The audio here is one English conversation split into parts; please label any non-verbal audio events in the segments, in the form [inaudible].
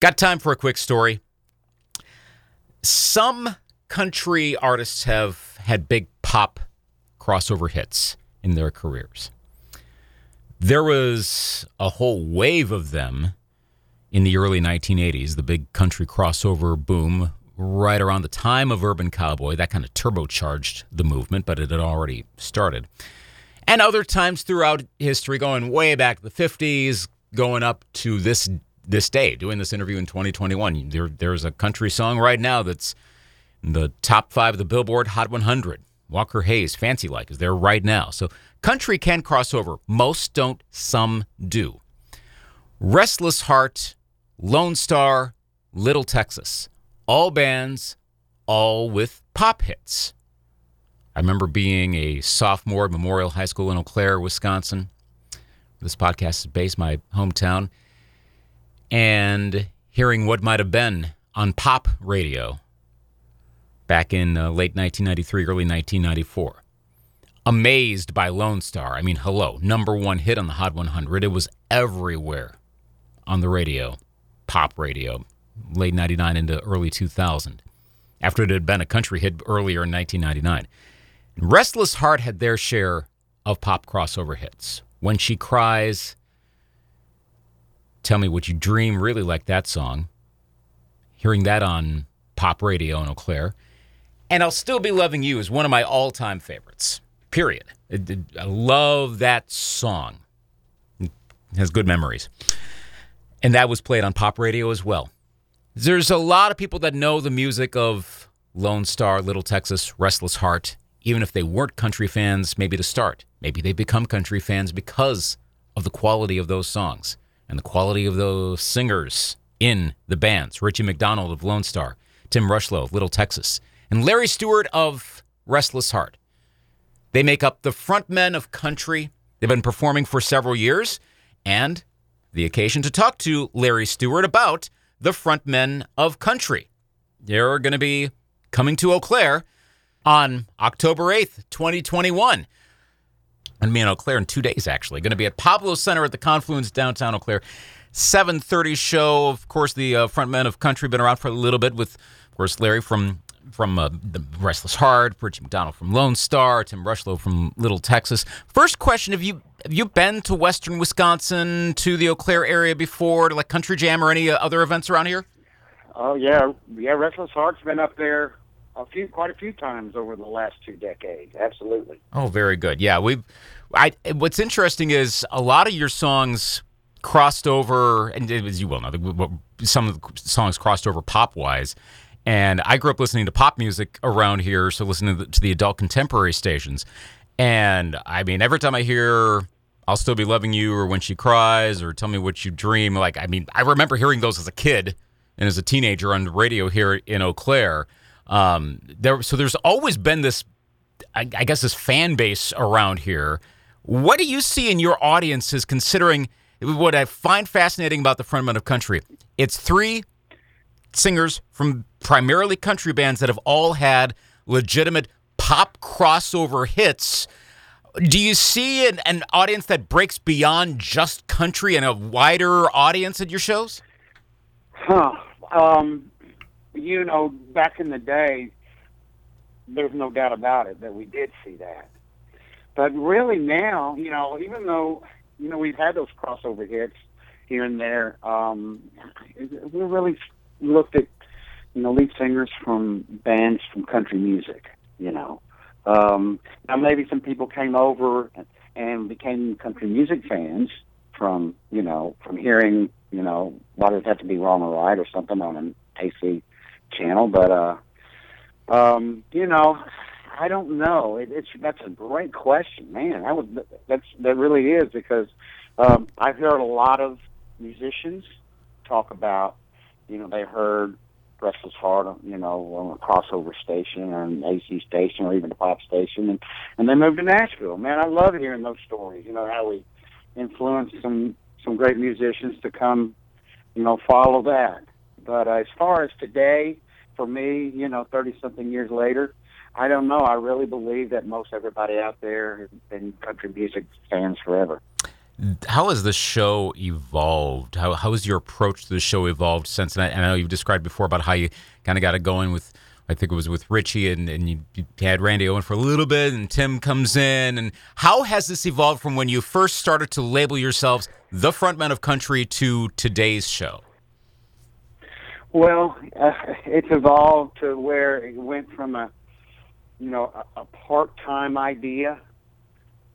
Got time for a quick story. Some country artists have had big pop crossover hits in their careers. There was a whole wave of them in the early 1980s, the big country crossover boom right around the time of Urban Cowboy. That kind of turbocharged the movement, but it had already started. And other times throughout history, going way back to the 50s, going up to this this day, doing this interview in 2021. There, there's a country song right now that's in the top five of the Billboard Hot 100. Walker Hayes, Fancy Like, is there right now. So country can cross over. Most don't, some do. Restless Heart, Lonestar, Little Texas. All bands, all with pop hits. I remember being a sophomore at Memorial High School in Eau Claire, Wisconsin. This podcast is based my hometown. And hearing what might have been on pop radio back in uh, late 1993, early 1994. Amazed by Lonestar. I mean, hello, number one hit on the Hot 100. It was everywhere on the radio, pop radio, late 99 into early 2000, after it had been a country hit earlier in 1999. Restless Heart had their share of pop crossover hits. When She Cries, Tell Me What You Dream, really like that song. Hearing that on pop radio in Eau Claire. And I'll Still Be Loving You is one of my all time favorites, period. I love that song. It has good memories. And that was played on pop radio as well. There's a lot of people that know the music of Lonestar, Little Texas, Restless Heart, even if they weren't country fans, maybe to start. Maybe they become country fans because of the quality of those songs and the quality of those singers in the bands. Richie McDonald of Lonestar, Tim Rushlow of Little Texas, and Larry Stewart of Restless Heart. They make up the frontmen of country. They've been performing for several years, and the occasion to talk to Larry Stewart about the frontmen of country. They're going to be coming to Eau Claire on October 8th, 2021 and me in Eau Claire in two days, actually. Going to be at Pablo Center at the Confluence downtown Eau Claire. 7.30 show. Of course, the uh, frontmen of country been around for a little bit with, of course, Larry from from uh, the Restless Heart, Richie McDonald from Lonestar, Tim Rushlow from Little Texas. First question: Have you have you been to Western Wisconsin to the Eau Claire area before, to like Country Jam or any uh, other events around here? Oh yeah, yeah. Restless Heart's been up there a few, quite a few times over the last two decades. Absolutely. Oh, very good. Yeah, we've. I. What's interesting is a lot of your songs crossed over, and as you well know, some of the songs crossed over pop wise. And I grew up listening to pop music around here, so listening to the, to the adult contemporary stations. And I mean, every time I hear I'll Still Be Loving You or When She Cries or Tell Me What You Dream, like, I mean, I remember hearing those as a kid and as a teenager on the radio here in Eau Claire. Um, there, so there's always been this, I, I guess, this fan base around here. What do you see in your audiences considering what I find fascinating about the frontmen of country? It's three singers from primarily country bands that have all had legitimate pop crossover hits. Do you see an, an, audience that breaks beyond just country and a wider audience at your shows? Huh. Um, you know, back in the day, there's no doubt about it that we did see that. But really now, you know, even though, you know, we've had those crossover hits here and there, um, we really looked at, you know, lead singers from bands from country music, you know. Um, now maybe some people came over and became country music fans from, you know, from hearing, you know, why does it have to be wrong or right or something on an AC channel, but uh, um, you know, I don't know. It, it's that's a great question, man. I would that's that really is because um, I've heard a lot of musicians talk about, you know, they heard Restless Heart, you know, on a crossover station or an AC station or even a pop station, and and they moved to Nashville. Man, I love hearing those stories. You know how we influenced some some great musicians to come, you know, follow that. But uh, as far as today, for me, you know, 30 something years later, I don't know. I really believe that most everybody out there has been country music fans forever. How has the show evolved? How how has your approach to the show evolved since? And I, and I know you've described before about how you kind of got it going with. I think it was with Richie, and, and you, you had Randy Owen for a little bit, and Tim comes in. And how has this evolved from when you first started to label yourselves the frontmen of country to today's show? Well, uh, it's evolved to where it went from a, you know, a, a part-time idea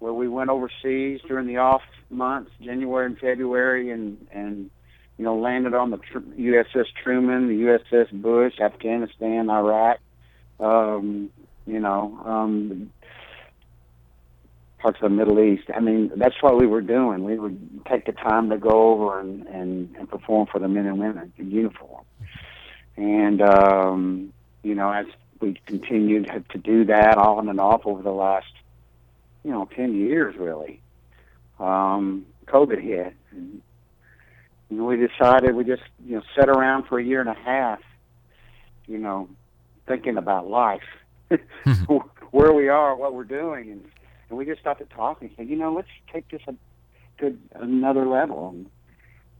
where we went overseas during the off months, January and February, and and you know landed on the tr- USS Truman, the USS Bush, Afghanistan, Iraq, um, you know, um, parts of the Middle East. I mean, that's what we were doing. We would take the time to go over and and, and perform for the men and women in uniform, and um, you know as we continued to do that on and off over the last you know, 10 years really. Um, COVID hit. And, know, we decided we just, you know, sat around for a year and a half, you know, thinking about life, [laughs] where we are, what we're doing. And, and we just started talking. Said, you know, let's take this a, to another level. And,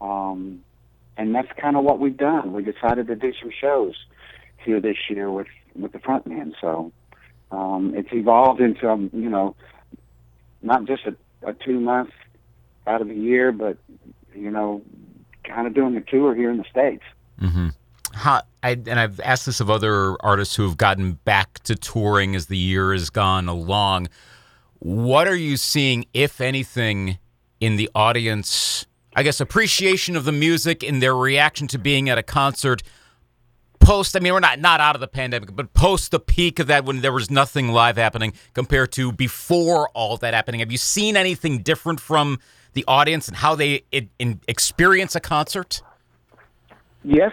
um, and that's kind of what we've done. We decided to do some shows here this year with, with the front men. So, um, it's evolved into, um, you know, not just a, a two months out of the year, but you know, kind of doing the tour here in the states. Mm-hmm. How, I, and I've asked this of other artists who have gotten back to touring as the year has gone along. What are you seeing, if anything, in the audience? I guess appreciation of the music and their reaction to being at a concert post i mean we're not not out of the pandemic but post the peak of that when there was nothing live happening compared to before all that happening. Have you seen anything different from the audience and how they in, experience a concert? Yes.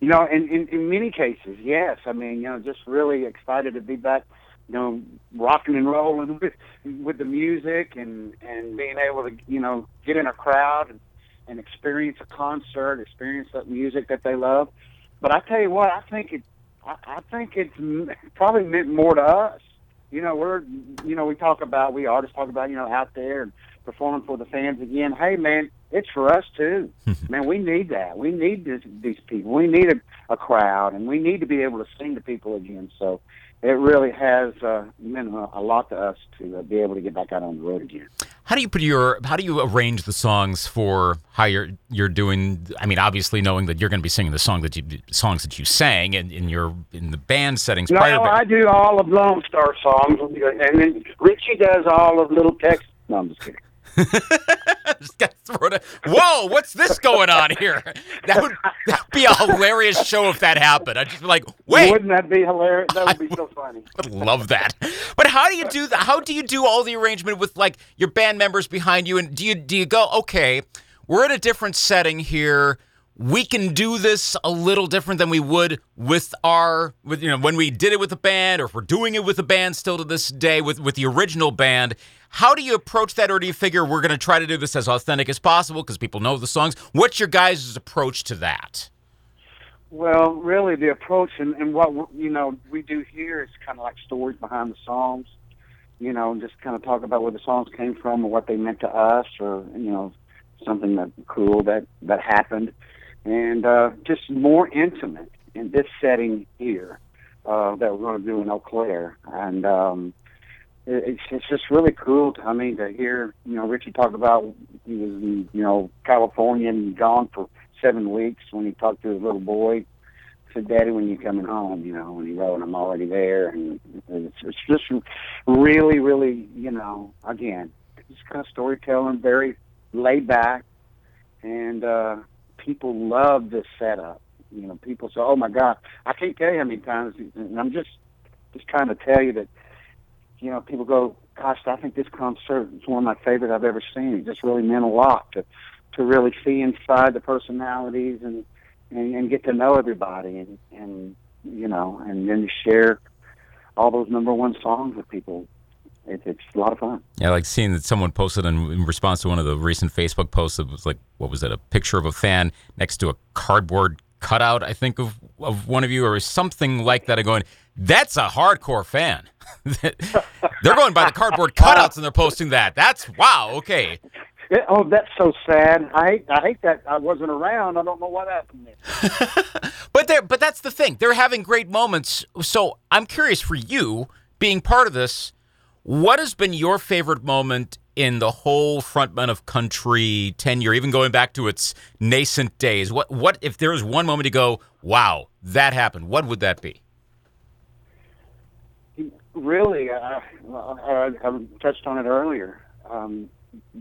You know in, in in many cases yes. I mean you know just really excited to be back you know rocking and rolling with with the music and and being able to you know get in a crowd and, and experience a concert experience that music that they love but I tell you what, I think it, I, I think it's probably meant more to us. You know, we're, you know, we talk about, we artists talk about, you know, out there and performing for the fans again. Hey, man, it's for us too. [laughs] man, we need that. We need this, these people. We need a, a crowd, and we need to be able to sing to people again. So it really has uh, meant a lot to us to uh, be able to get back out on the road again. How do you put your How do you arrange the songs for how you're you're doing? I mean, obviously knowing that you're going to be singing the song that you songs that you sang in, in your in the band settings. No, prior I do all of Lonestar songs, and then Richie does all of Little Texas. No, I'm just kidding. [laughs] just got thrown Whoa, what's this going on here? That would that'd be a hilarious show if that happened. I'd just be like, wait. Wouldn't that be hilarious? That would be so funny. I [laughs] would love that. But how do you do that? How do you do all the arrangement with like your band members behind you? And do you do you go, okay, we're in a different setting here we can do this a little different than we would with our with you know when we did it with the band or if we're doing it with the band still to this day with with the original band how do you approach that or do you figure we're going to try to do this as authentic as possible because people know the songs? What's your guys' approach to that? Well really the approach and, and what you know we do here is kind of like stories behind the songs you know and just kind of talk about where the songs came from or what they meant to us or you know something that cool that that happened. And uh, just more intimate in this setting here uh, that we're going to do in Eau Claire. And um, it's, it's just really cool. To, I mean, to hear you know Richie talk about he was in you know California and gone for seven weeks when he talked to his little boy. Said, "Daddy, when you coming home?" You know, when he wrote, "I'm already there," and it's, it's just really, really, you know, again, just kind of storytelling, very laid back, and uh, people love this setup. You know, people say, "Oh my God!" I can't tell you how many times, and I'm just just trying to tell you that. You know, people go, "Gosh, I think this concert is one of my favorite I've ever seen." It just really meant a lot to to really see inside the personalities and and, and get to know everybody and and you know and then to share all those number one songs with people it, it's a lot of fun. Yeah, like seeing that someone posted in, in, response to one of the recent Facebook posts. It was like, what was it? A picture of a fan next to a cardboard cutout, I think, of of one of you, or something like that. Going, that's a hardcore fan. [laughs] they're going by the cardboard cutouts and they're posting that. That's wow. Okay. It, oh, that's so sad. I hate, I hate that I wasn't around. I don't know what happened. [laughs] but there, but that's the thing. They're having great moments. So I'm curious for you, being part of this, what has been your favorite moment in the whole frontmen of country tenure, even going back to its nascent days? What, what if there was one moment to go, wow, that happened? What would that be? Really, uh, I, I touched on it earlier. Um,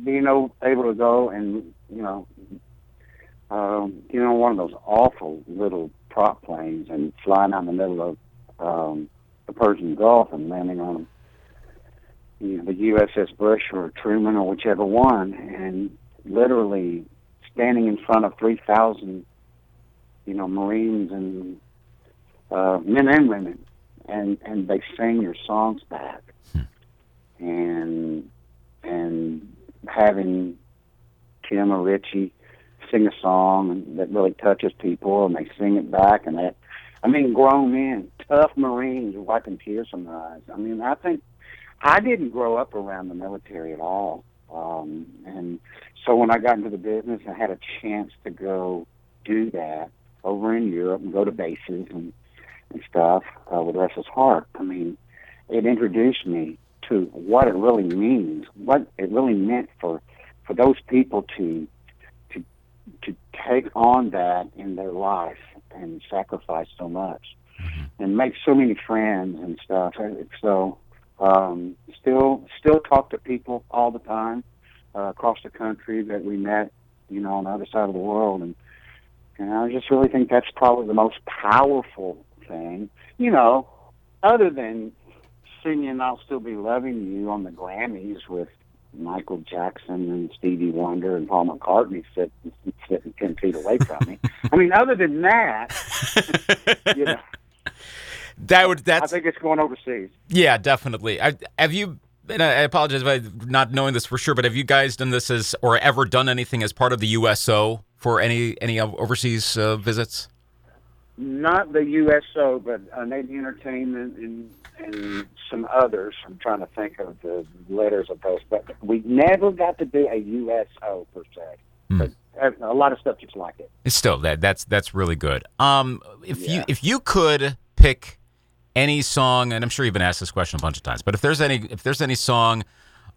being able to go and you know, um, you know, one of those awful little prop planes and flying out in the middle of um, the Persian Gulf and landing on you know, the USS Bush or Truman or whichever one, and literally standing in front of three thousand, you know, Marines and uh, men and women, and and they sing your songs back, hmm. and and having Tim or Richie sing a song that really touches people, and they sing it back, and that, I mean, grown men, tough Marines wiping tears from their eyes. I mean, I think I didn't grow up around the military at all, um, and so when I got into the business, I had a chance to go do that over in Europe and go to bases and and stuff uh, with Restless Heart. I mean, it introduced me to what it really means, what it really meant for for those people to to to take on that in their life and sacrifice so much mm-hmm. and make so many friends and stuff. So um, still still talk to people all the time uh, across the country that we met, you know, on the other side of the world, and and I just really think that's probably the most powerful thing, you know, other than singing "I'll Still Be Loving You" on the Grammys with Michael Jackson and Stevie Wonder and Paul McCartney sitting, sitting ten feet away from me. [laughs] I mean, other than that, you know, [laughs] that would that's. I think it's going overseas. Yeah, definitely. I, have you? And I apologize about not knowing this for sure, but have you guys done this as or ever done anything as part of the USO for any any overseas uh, visits? Not the USO, but uh, Navy Entertainment and and some others. I'm trying to think of the letters of those, but we never got to do a USO per se. But uh, a lot of stuff just like it. It's still that that's that's really good. Um, if yeah. you if you could pick any song, and I'm sure you've been asked this question a bunch of times, but if there's any if there's any song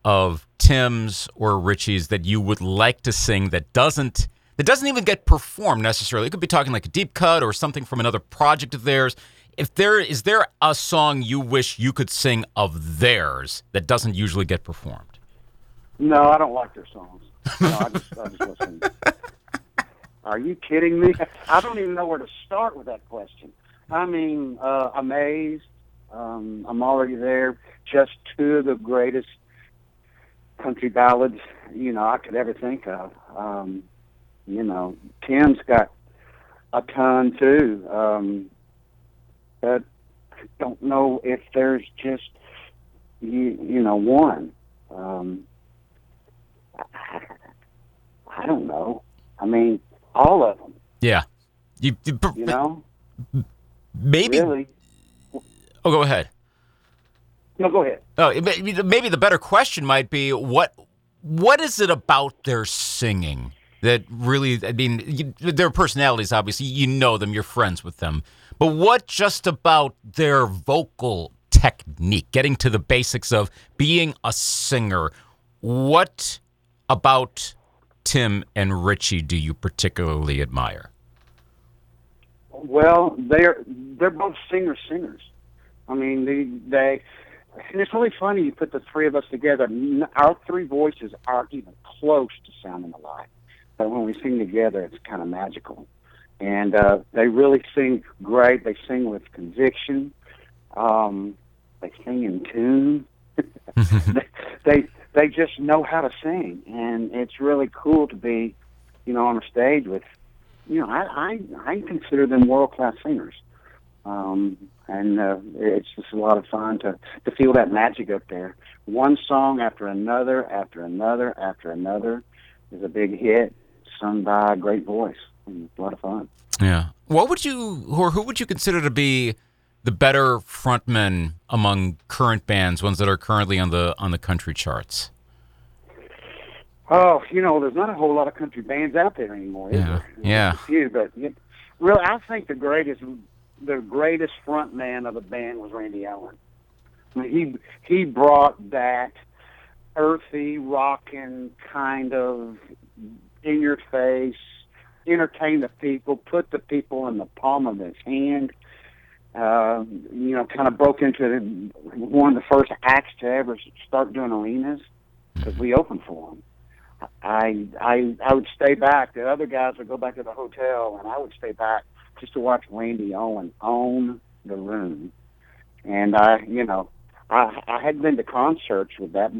of Tim's or Richie's that you would like to sing that doesn't that doesn't even get performed necessarily. It could be talking like a deep cut or something from another project of theirs. If there is there a song you wish you could sing of theirs that doesn't usually get performed? No, I don't like their songs. No, I just, I just listen. [laughs] Are you kidding me? I don't even know where to start with that question. I mean, uh, amazed. Um, I'm already there. Just two of the greatest country ballads, you know, I could ever think of. Um, you know, Tim's got a ton too. Um, but I don't know if there's just you, you know one. Um, I, I don't know. I mean, all of them. Yeah, you, you, you know, maybe. Really? Oh, go ahead. No, go ahead. Oh, maybe the better question might be what what is it about their singing that really, I mean, you, their personalities, obviously, you know them, you're friends with them. But what just about their vocal technique, getting to the basics of being a singer, what about Tim and Richie do you particularly admire? Well, they're they're both singer singers. I mean, they they and it's really funny you put the three of us together. Our three voices aren't even close to sounding alike but when we sing together, it's kind of magical. And uh, they really sing great. They sing with conviction. Um, they sing in tune. they, [laughs] [laughs] they they just know how to sing, and it's really cool to be, you know, on a stage with, you know, I I, I consider them world class singers. Um, and uh, it's just a lot of fun to to feel that magic up there. One song after another, after another, after another is a big hit, sung by a great voice. a lot of fun. Yeah. What would you, or who would you consider to be the better frontmen among current bands, ones that are currently on the on the country charts? Oh, you know, there's not a whole lot of country bands out there anymore, Yeah. Yeah. Few, but you really, I think the greatest, the greatest front man of the band was Randy Owen. I mean, he he brought that earthy, rocking kind of in your face, entertain the people, put the people in the palm of his hand. Uh, you know, kind of broke into the, one of the first acts to ever start doing arenas because we opened for him. I I I would stay back. The other guys would go back to the hotel, and I would stay back just to watch Randy Owen own the room. And I, you know, I I had been to concerts with that,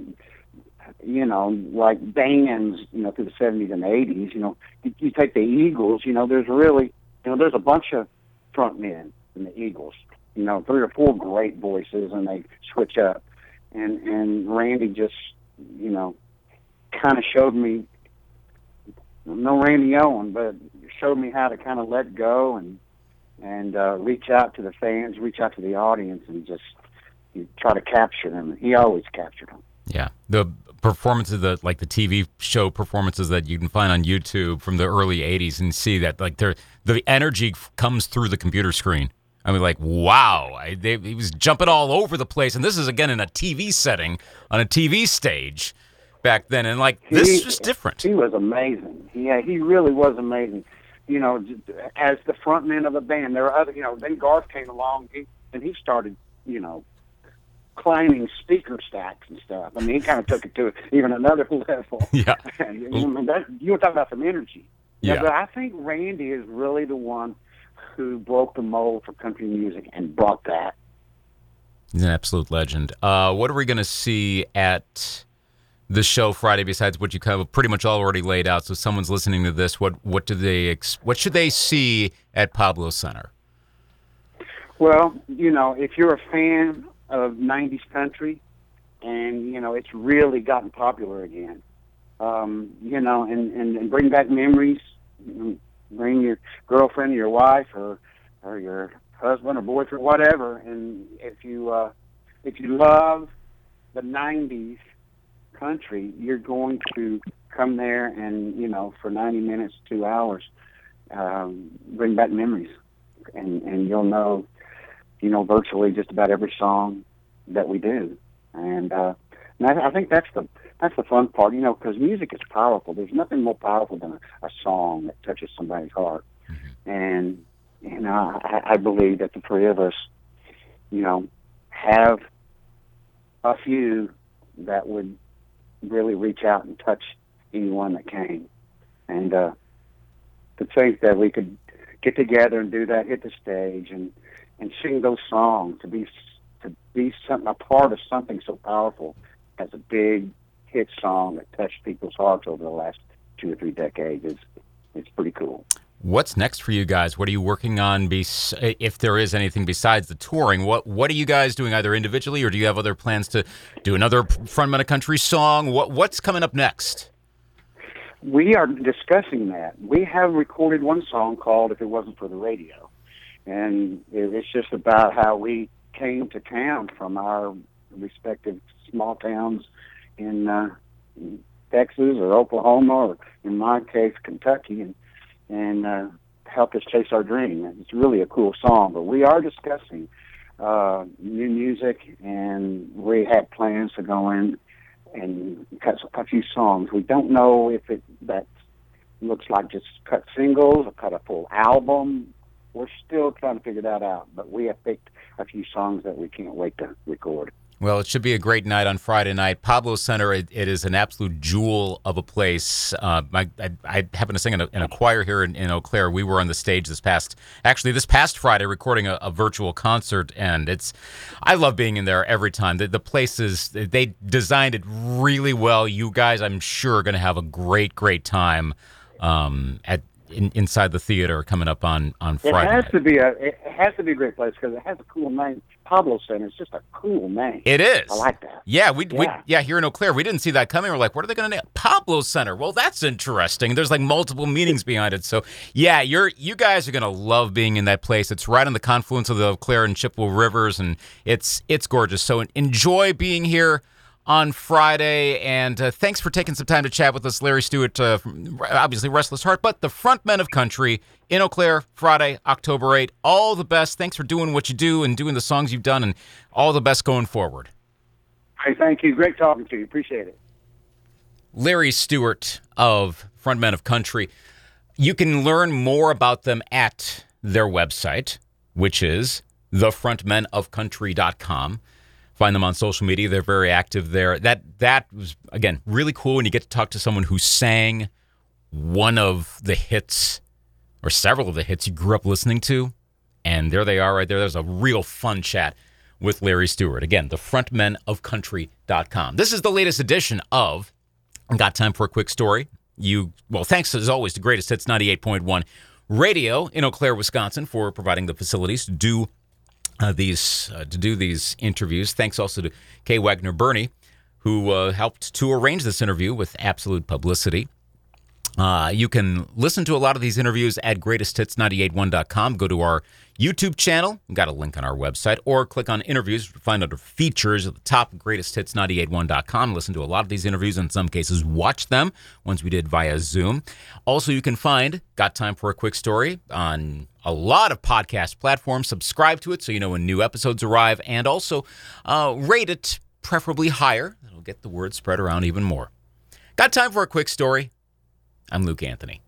you know, like bands, you know, through the seventies and eighties. You know, you, you take the Eagles. You know, there's really, you know, there's a bunch of front men in the Eagles. You know, three or four great voices, and they switch up. And and Randy just, you know, kind of showed me no Randy Owen, but showed me how to kind of let go and and uh, reach out to the fans, reach out to the audience, and just you try to capture them. He always captured them. Yeah, the performances, the like the TV show performances that you can find on YouTube from the early '80s, and see that like there the energy f- comes through the computer screen. I mean, like wow, I, they, he was jumping all over the place, and this is again in a TV setting on a TV stage back then, and like this He- was different. He was amazing. Yeah, he really was amazing. You know, as the front man of the band, there were other. You know, then Garth came along, and he started. You know, climbing speaker stacks and stuff. I mean, he kind of took it to even another [laughs] level. Yeah. you, know, that, you were talking about some energy. Yeah. but I think Randy is really the one who broke the mold for country music and brought that. He's an absolute legend. Uh, what are we going to see at the show Friday besides what you kind of pretty much already laid out? So, someone's listening to this. What what do they ex- what should they see at Pablo Center? Well, you know, if you're a fan of '90s country, and you know it's really gotten popular again, um, you know, and, and and bring back memories, bring your girlfriend, or your wife, or or your husband or boyfriend, whatever. And if you uh, if you love the '90s country, you're going to come there and you know for 90 minutes, two hours, um, bring back memories, and and you'll know you know, virtually just about every song that we do. And, uh, and I, I think that's the that's the fun part, you know, because music is powerful. There's nothing more powerful than a, a song that touches somebody's heart. And you know, I, I believe that the three of us, you know, have a few that would really reach out and touch anyone that came. And uh, to think that we could get together and do that, hit the stage, and and sing those songs to be to be something a part of something so powerful as a big hit song that touched people's hearts over the last two or three decades is it's pretty cool. What's next for you guys? What are you working on? Bes- if there is anything besides the touring, what what are you guys doing either individually or do you have other plans to do another frontmen of country song? What what's coming up next? We are discussing that. We have recorded one song called "If It Wasn't for the Radio," and it's just about how we came to town from our respective small towns in uh, Texas or Oklahoma, or in my case, Kentucky, and and uh, helped us chase our dream. It's really a cool song. But we are discussing uh, new music, and we have plans to go in and cut a few songs. We don't know if it that looks like just cut singles or cut a full album. We're still trying to figure that out, but we have picked a few songs that we can't wait to record. Well, it should be a great night on Friday night. Pablo Center, it, it is an absolute jewel of a place. Uh, I, I, I happen to sing in a, in a choir here in, in Eau Claire. We were on the stage this past, actually this past Friday, recording a, a virtual concert, and it's, I love being in there every time. The, the place is, they designed it really well. You guys, I'm sure, are going to have a great, great time um, at in, inside the theater coming up on on Friday. It has night. to be a it has to be a great place because it has a cool name. Pablo Center is just a cool name. It is. I like that. Yeah, we we Yeah. yeah here in Eau Claire, we didn't see that coming. We're like, what are they going to name Pablo Center? Well, that's interesting. There's like multiple meanings behind it. So yeah, you're you guys are going to love being in that place. It's right on the confluence of the Eau Claire and Chippewa rivers, and it's it's gorgeous. So enjoy being here on Friday. And uh, thanks for taking some time to chat with us, Larry Stewart, uh, obviously Restless Heart, but the frontmen of country in Eau Claire, Friday, October 8. All the best. Thanks for doing what you do and doing the songs you've done, and all the best going forward. Hey, thank you. Great talking to you. Appreciate it. Larry Stewart of Frontmen of Country. You can learn more about them at their website, which is thefrontmenofcountry.com. Find them on social media. They're very active there. That that was again really cool when you get to talk to someone who sang one of the hits or several of the hits you grew up listening to. And there they are right there. There's a real fun chat with Larry Stewart. Again, thefrontmenofcountry.com. This is the latest edition of Got Time for a Quick Story. You well, thanks as always to Greatest Hits 98.1 Radio in Eau Claire, Wisconsin, for providing the facilities to do uh, these uh, to do these interviews. Thanks also to Kay Wagner Burney, who uh, helped to arrange this interview with absolute publicity. Uh, you can listen to a lot of these interviews at greatesthits981.com. Go to our YouTube channel, We've got a link on our website, or click on interviews find under features at the top, greatesthits981.com. Listen to a lot of these interviews, in some cases, watch them, ones we did via Zoom. Also, you can find Got Time for a Quick Story on a lot of podcast platforms. Subscribe to it so you know when new episodes arrive, and also uh, rate it, preferably higher. That'll get the word spread around even more. Got time for a quick story? I'm Luke Anthony.